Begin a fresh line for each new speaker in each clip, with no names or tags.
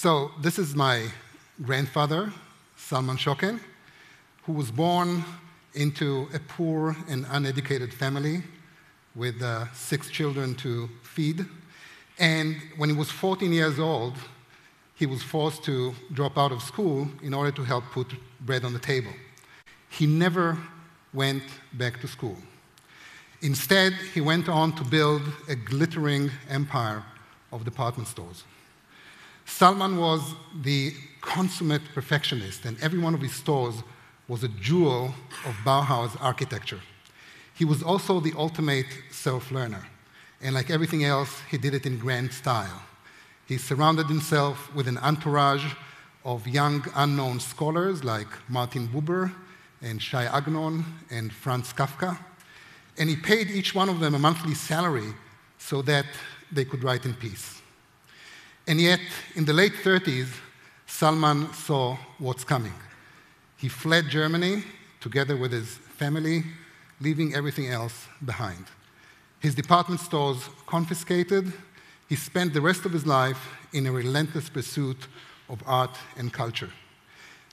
So, this is my grandfather, Salman Schocken, who was born into a poor and uneducated family with uh, six children to feed. And when he was 14 years old, he was forced to drop out of school in order to help put bread on the table. He never went back to school. Instead, he went on to build a glittering empire of department stores. Salman was the consummate perfectionist, and every one of his stores was a jewel of Bauhaus architecture. He was also the ultimate self learner, and like everything else, he did it in grand style. He surrounded himself with an entourage of young unknown scholars like Martin Buber and Shai Agnon and Franz Kafka, and he paid each one of them a monthly salary so that they could write in peace. And yet, in the late 30s, Salman saw what's coming. He fled Germany together with his family, leaving everything else behind. His department stores confiscated, he spent the rest of his life in a relentless pursuit of art and culture.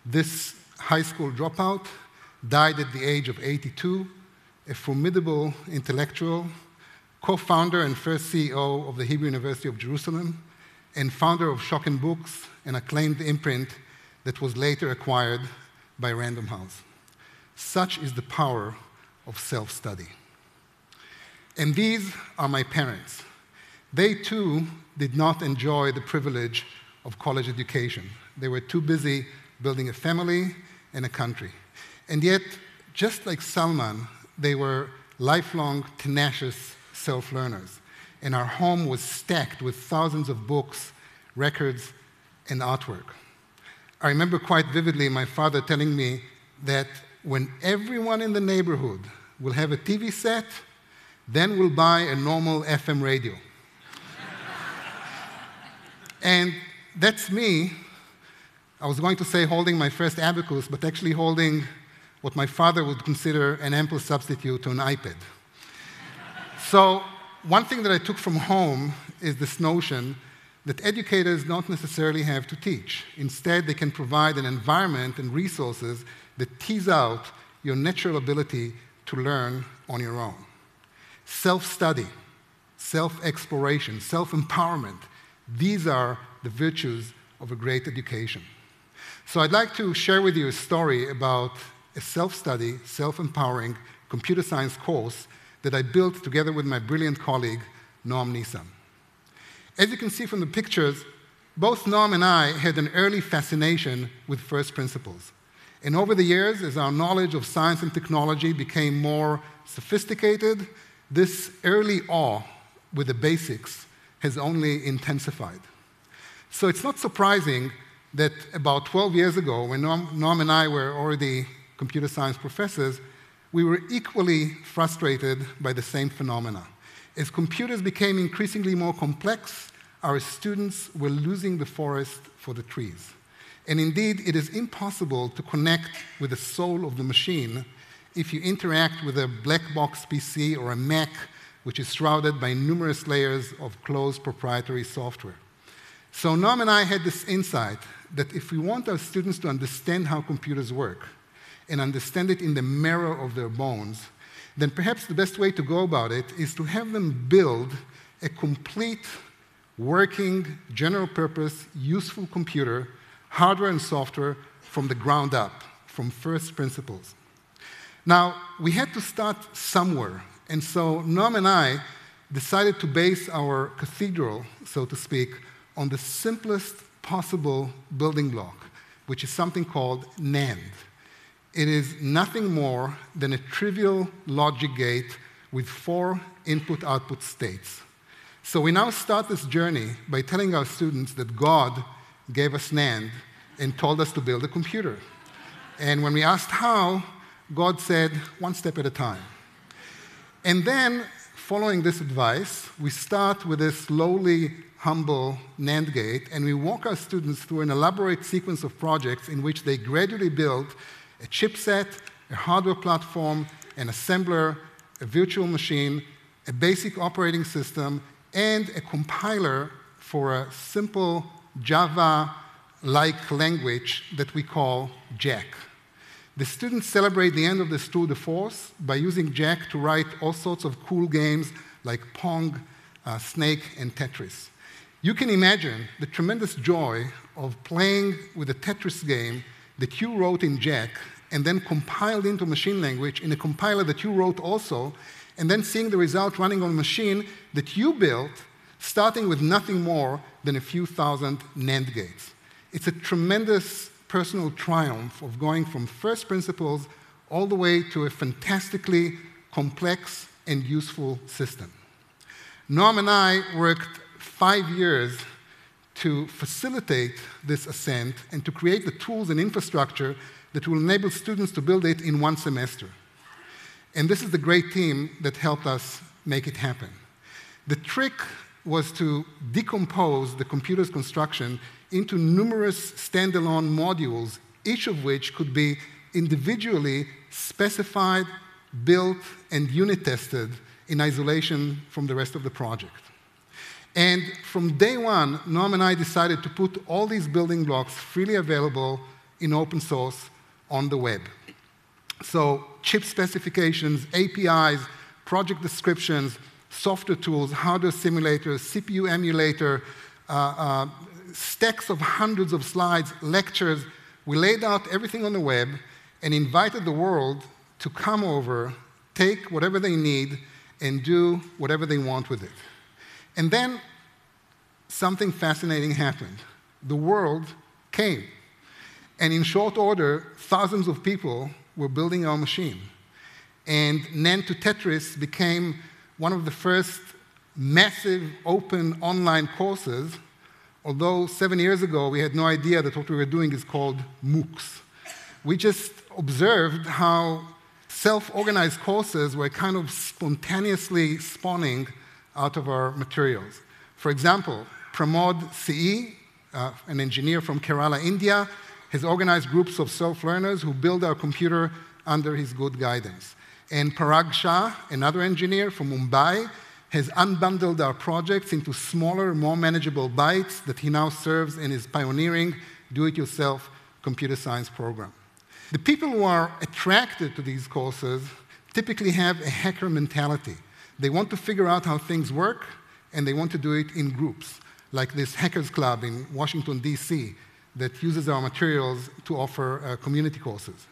This high school dropout died at the age of 82, a formidable intellectual, co founder and first CEO of the Hebrew University of Jerusalem, and founder of Schocken Books, an acclaimed imprint that was later acquired by Random House. Such is the power of self study. And these are my parents. They too did not enjoy the privilege of college education. They were too busy building a family and a country. And yet, just like Salman, they were lifelong, tenacious self learners and our home was stacked with thousands of books, records, and artwork. I remember quite vividly my father telling me that when everyone in the neighborhood will have a TV set, then we'll buy a normal FM radio. and that's me. I was going to say holding my first abacus, but actually holding what my father would consider an ample substitute to an iPad. so one thing that I took from home is this notion that educators don't necessarily have to teach. Instead, they can provide an environment and resources that tease out your natural ability to learn on your own. Self study, self exploration, self empowerment, these are the virtues of a great education. So, I'd like to share with you a story about a self study, self empowering computer science course that I built together with my brilliant colleague, Noam Nisan. As you can see from the pictures, both Noam and I had an early fascination with first principles. And over the years, as our knowledge of science and technology became more sophisticated, this early awe with the basics has only intensified. So it's not surprising that about 12 years ago, when Noam and I were already computer science professors, we were equally frustrated by the same phenomena. As computers became increasingly more complex, our students were losing the forest for the trees. And indeed, it is impossible to connect with the soul of the machine if you interact with a black box PC or a Mac, which is shrouded by numerous layers of closed proprietary software. So, Noam and I had this insight that if we want our students to understand how computers work, and understand it in the marrow of their bones, then perhaps the best way to go about it is to have them build a complete, working, general purpose, useful computer, hardware and software, from the ground up, from first principles. Now, we had to start somewhere, and so Noam and I decided to base our cathedral, so to speak, on the simplest possible building block, which is something called NAND. It is nothing more than a trivial logic gate with four input output states. So we now start this journey by telling our students that God gave us NAND and told us to build a computer. And when we asked how, God said, one step at a time. And then, following this advice, we start with this lowly, humble NAND gate, and we walk our students through an elaborate sequence of projects in which they gradually build a chipset, a hardware platform, an assembler, a virtual machine, a basic operating system, and a compiler for a simple Java-like language that we call Jack. The students celebrate the end of this tour de force by using Jack to write all sorts of cool games like Pong, uh, Snake, and Tetris. You can imagine the tremendous joy of playing with a Tetris game that you wrote in Jack and then compiled into machine language in a compiler that you wrote also, and then seeing the result running on a machine that you built, starting with nothing more than a few thousand NAND gates. It's a tremendous personal triumph of going from first principles all the way to a fantastically complex and useful system. Noam and I worked five years to facilitate this ascent and to create the tools and infrastructure that will enable students to build it in one semester. And this is the great team that helped us make it happen. The trick was to decompose the computer's construction into numerous standalone modules, each of which could be individually specified, built, and unit tested in isolation from the rest of the project. And from day one, Noam and I decided to put all these building blocks freely available in open source on the web. So, chip specifications, APIs, project descriptions, software tools, hardware simulators, CPU emulator, uh, uh, stacks of hundreds of slides, lectures. We laid out everything on the web and invited the world to come over, take whatever they need, and do whatever they want with it. And then something fascinating happened. The world came. And in short order, thousands of people were building our machine. And NAND to Tetris became one of the first massive open online courses, although seven years ago we had no idea that what we were doing is called MOOCs. We just observed how self organized courses were kind of spontaneously spawning out of our materials. For example, Pramod CE, uh, an engineer from Kerala, India, has organized groups of self learners who build our computer under his good guidance. And Parag Shah, another engineer from Mumbai, has unbundled our projects into smaller, more manageable bytes that he now serves in his pioneering do it yourself computer science program. The people who are attracted to these courses typically have a hacker mentality. They want to figure out how things work, and they want to do it in groups, like this Hackers Club in Washington, D.C., that uses our materials to offer uh, community courses.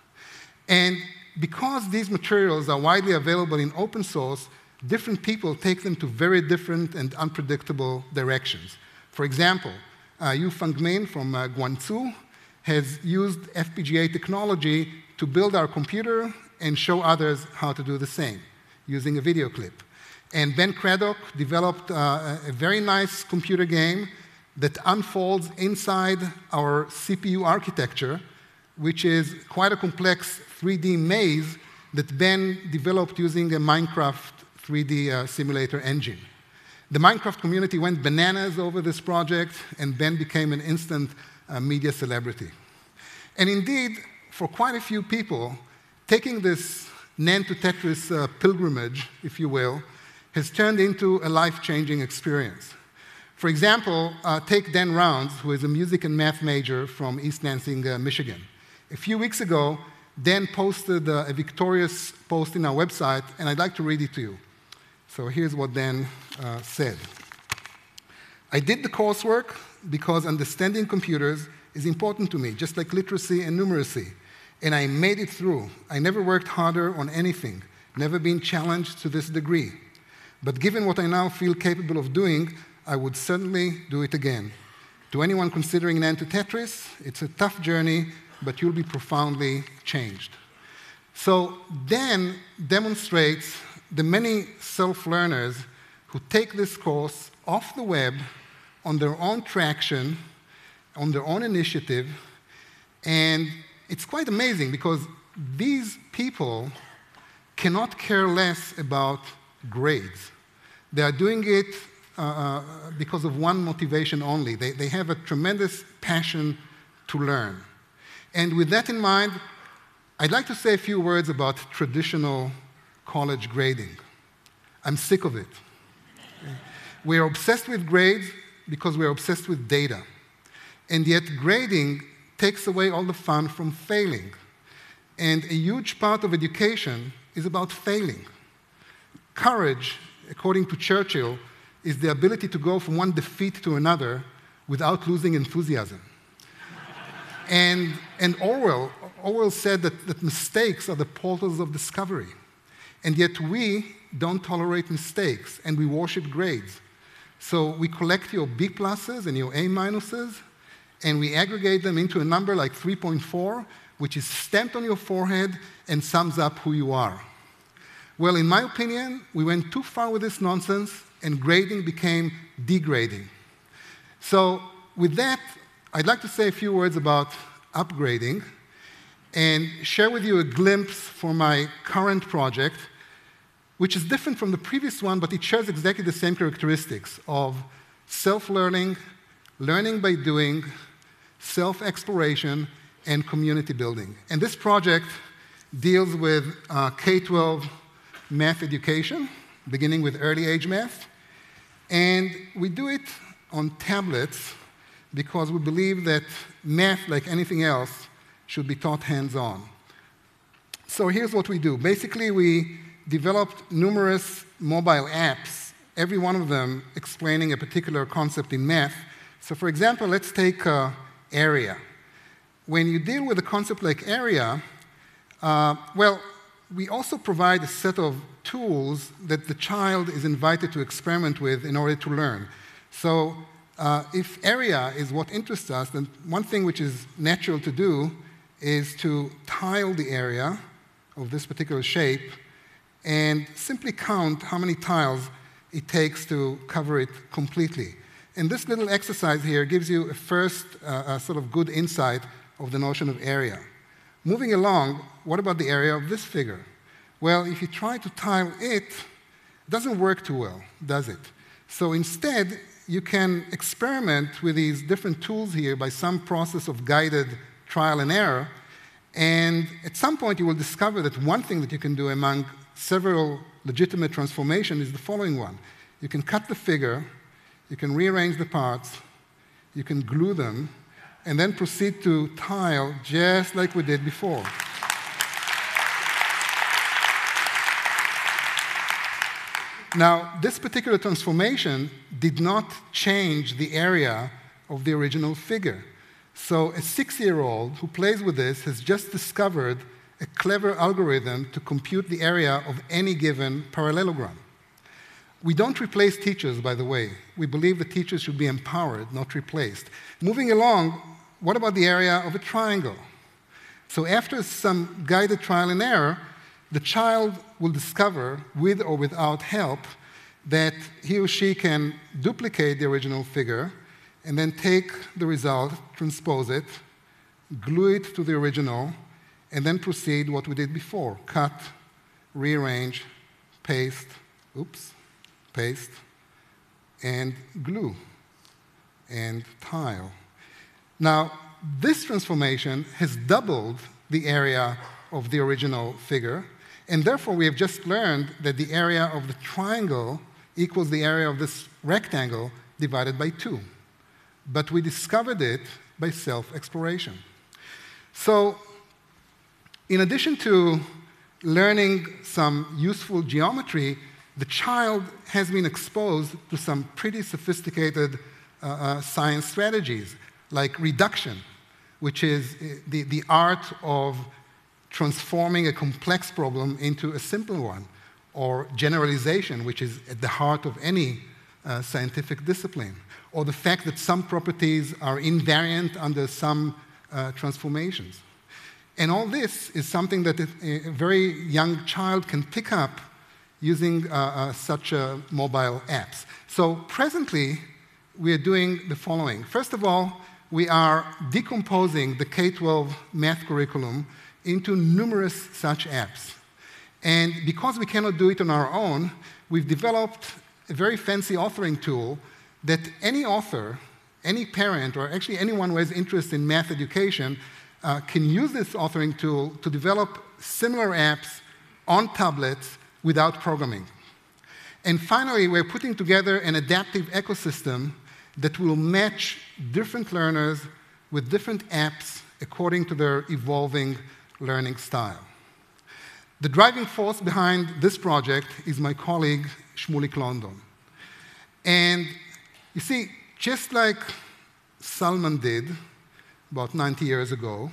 And because these materials are widely available in open source, different people take them to very different and unpredictable directions. For example, uh, Yu Feng Min from uh, Guangzhou has used FPGA technology to build our computer and show others how to do the same using a video clip. And Ben Craddock developed uh, a very nice computer game that unfolds inside our CPU architecture, which is quite a complex 3D maze that Ben developed using a Minecraft 3D uh, simulator engine. The Minecraft community went bananas over this project, and Ben became an instant uh, media celebrity. And indeed, for quite a few people, taking this NAND to Tetris uh, pilgrimage, if you will, has turned into a life changing experience. For example, uh, take Dan Rounds, who is a music and math major from East Lansing, uh, Michigan. A few weeks ago, Dan posted uh, a victorious post in our website, and I'd like to read it to you. So here's what Dan uh, said I did the coursework because understanding computers is important to me, just like literacy and numeracy. And I made it through. I never worked harder on anything, never been challenged to this degree. But given what I now feel capable of doing, I would certainly do it again. To anyone considering NAND to Tetris, it's a tough journey, but you'll be profoundly changed. So Dan demonstrates the many self-learners who take this course off the web on their own traction, on their own initiative, and it's quite amazing because these people cannot care less about grades. They are doing it uh, uh because of one motivation only. They, they have a tremendous passion to learn. And with that in mind, I'd like to say a few words about traditional college grading. I'm sick of it. We are obsessed with grades because we're obsessed with data. and yet grading takes away all the fun from failing. And a huge part of education is about failing. Courage, according to Churchill, is the ability to go from one defeat to another without losing enthusiasm. and, and Orwell, Orwell said that, that mistakes are the portals of discovery. And yet we don't tolerate mistakes and we worship grades. So we collect your B pluses and your A minuses and we aggregate them into a number like 3.4, which is stamped on your forehead and sums up who you are. Well, in my opinion, we went too far with this nonsense and grading became degrading. So, with that, I'd like to say a few words about upgrading and share with you a glimpse for my current project, which is different from the previous one, but it shares exactly the same characteristics of self learning, learning by doing, self exploration, and community building. And this project deals with uh, K 12 math education, beginning with early age math. And we do it on tablets because we believe that math, like anything else, should be taught hands on. So here's what we do basically, we developed numerous mobile apps, every one of them explaining a particular concept in math. So, for example, let's take uh, area. When you deal with a concept like area, uh, well, we also provide a set of tools that the child is invited to experiment with in order to learn. So, uh, if area is what interests us, then one thing which is natural to do is to tile the area of this particular shape and simply count how many tiles it takes to cover it completely. And this little exercise here gives you a first uh, a sort of good insight of the notion of area. Moving along, what about the area of this figure? Well, if you try to tile it, it doesn't work too well, does it? So instead, you can experiment with these different tools here by some process of guided trial and error. And at some point, you will discover that one thing that you can do among several legitimate transformations is the following one. You can cut the figure, you can rearrange the parts, you can glue them, and then proceed to tile just like we did before. Now, this particular transformation did not change the area of the original figure. So, a six year old who plays with this has just discovered a clever algorithm to compute the area of any given parallelogram. We don't replace teachers, by the way. We believe that teachers should be empowered, not replaced. Moving along, what about the area of a triangle? So, after some guided trial and error, the child will discover, with or without help, that he or she can duplicate the original figure and then take the result, transpose it, glue it to the original, and then proceed what we did before cut, rearrange, paste, oops, paste, and glue, and tile. Now, this transformation has doubled the area of the original figure and therefore, we have just learned that the area of the triangle equals the area of this rectangle divided by 2. But we discovered it by self exploration. So, in addition to learning some useful geometry, the child has been exposed to some pretty sophisticated uh, uh, science strategies, like reduction, which is uh, the, the art of transforming a complex problem into a simple one, or generalization, which is at the heart of any uh, scientific discipline, or the fact that some properties are invariant under some uh, transformations. And all this is something that a, very young child can pick up using uh, uh such uh, mobile apps. So presently, we are doing the following. First of all, we are decomposing the K 12 math curriculum into numerous such apps. And because we cannot do it on our own, we've developed a very fancy authoring tool that any author, any parent, or actually anyone who has interest in math education uh, can use this authoring tool to develop similar apps on tablets without programming. And finally, we're putting together an adaptive ecosystem that will match different learners with different apps according to their evolving learning style. The driving force behind this project is my colleague, Shmulik London. And you see, just like Salman did about 90 years ago,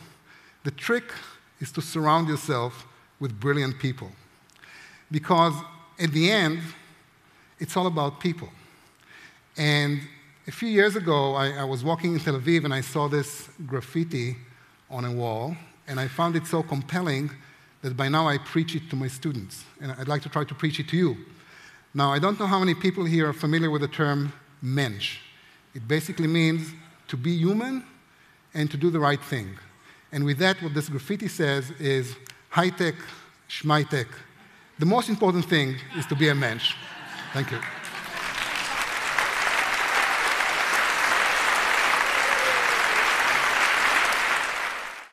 the trick is to surround yourself with brilliant people. Because at the end, it's all about people. And a few years ago, I, I, was walking in Tel Aviv and I saw this graffiti on a wall, and I found it so compelling that by now I preach it to my students, and I'd like to try to preach it to you. Now, I don't know how many people here are familiar with the term mensch. It basically means to be human and to do the right thing. And with that, what this graffiti says is high tech, schmai tech. The most important thing is to be a mensch. Thank you.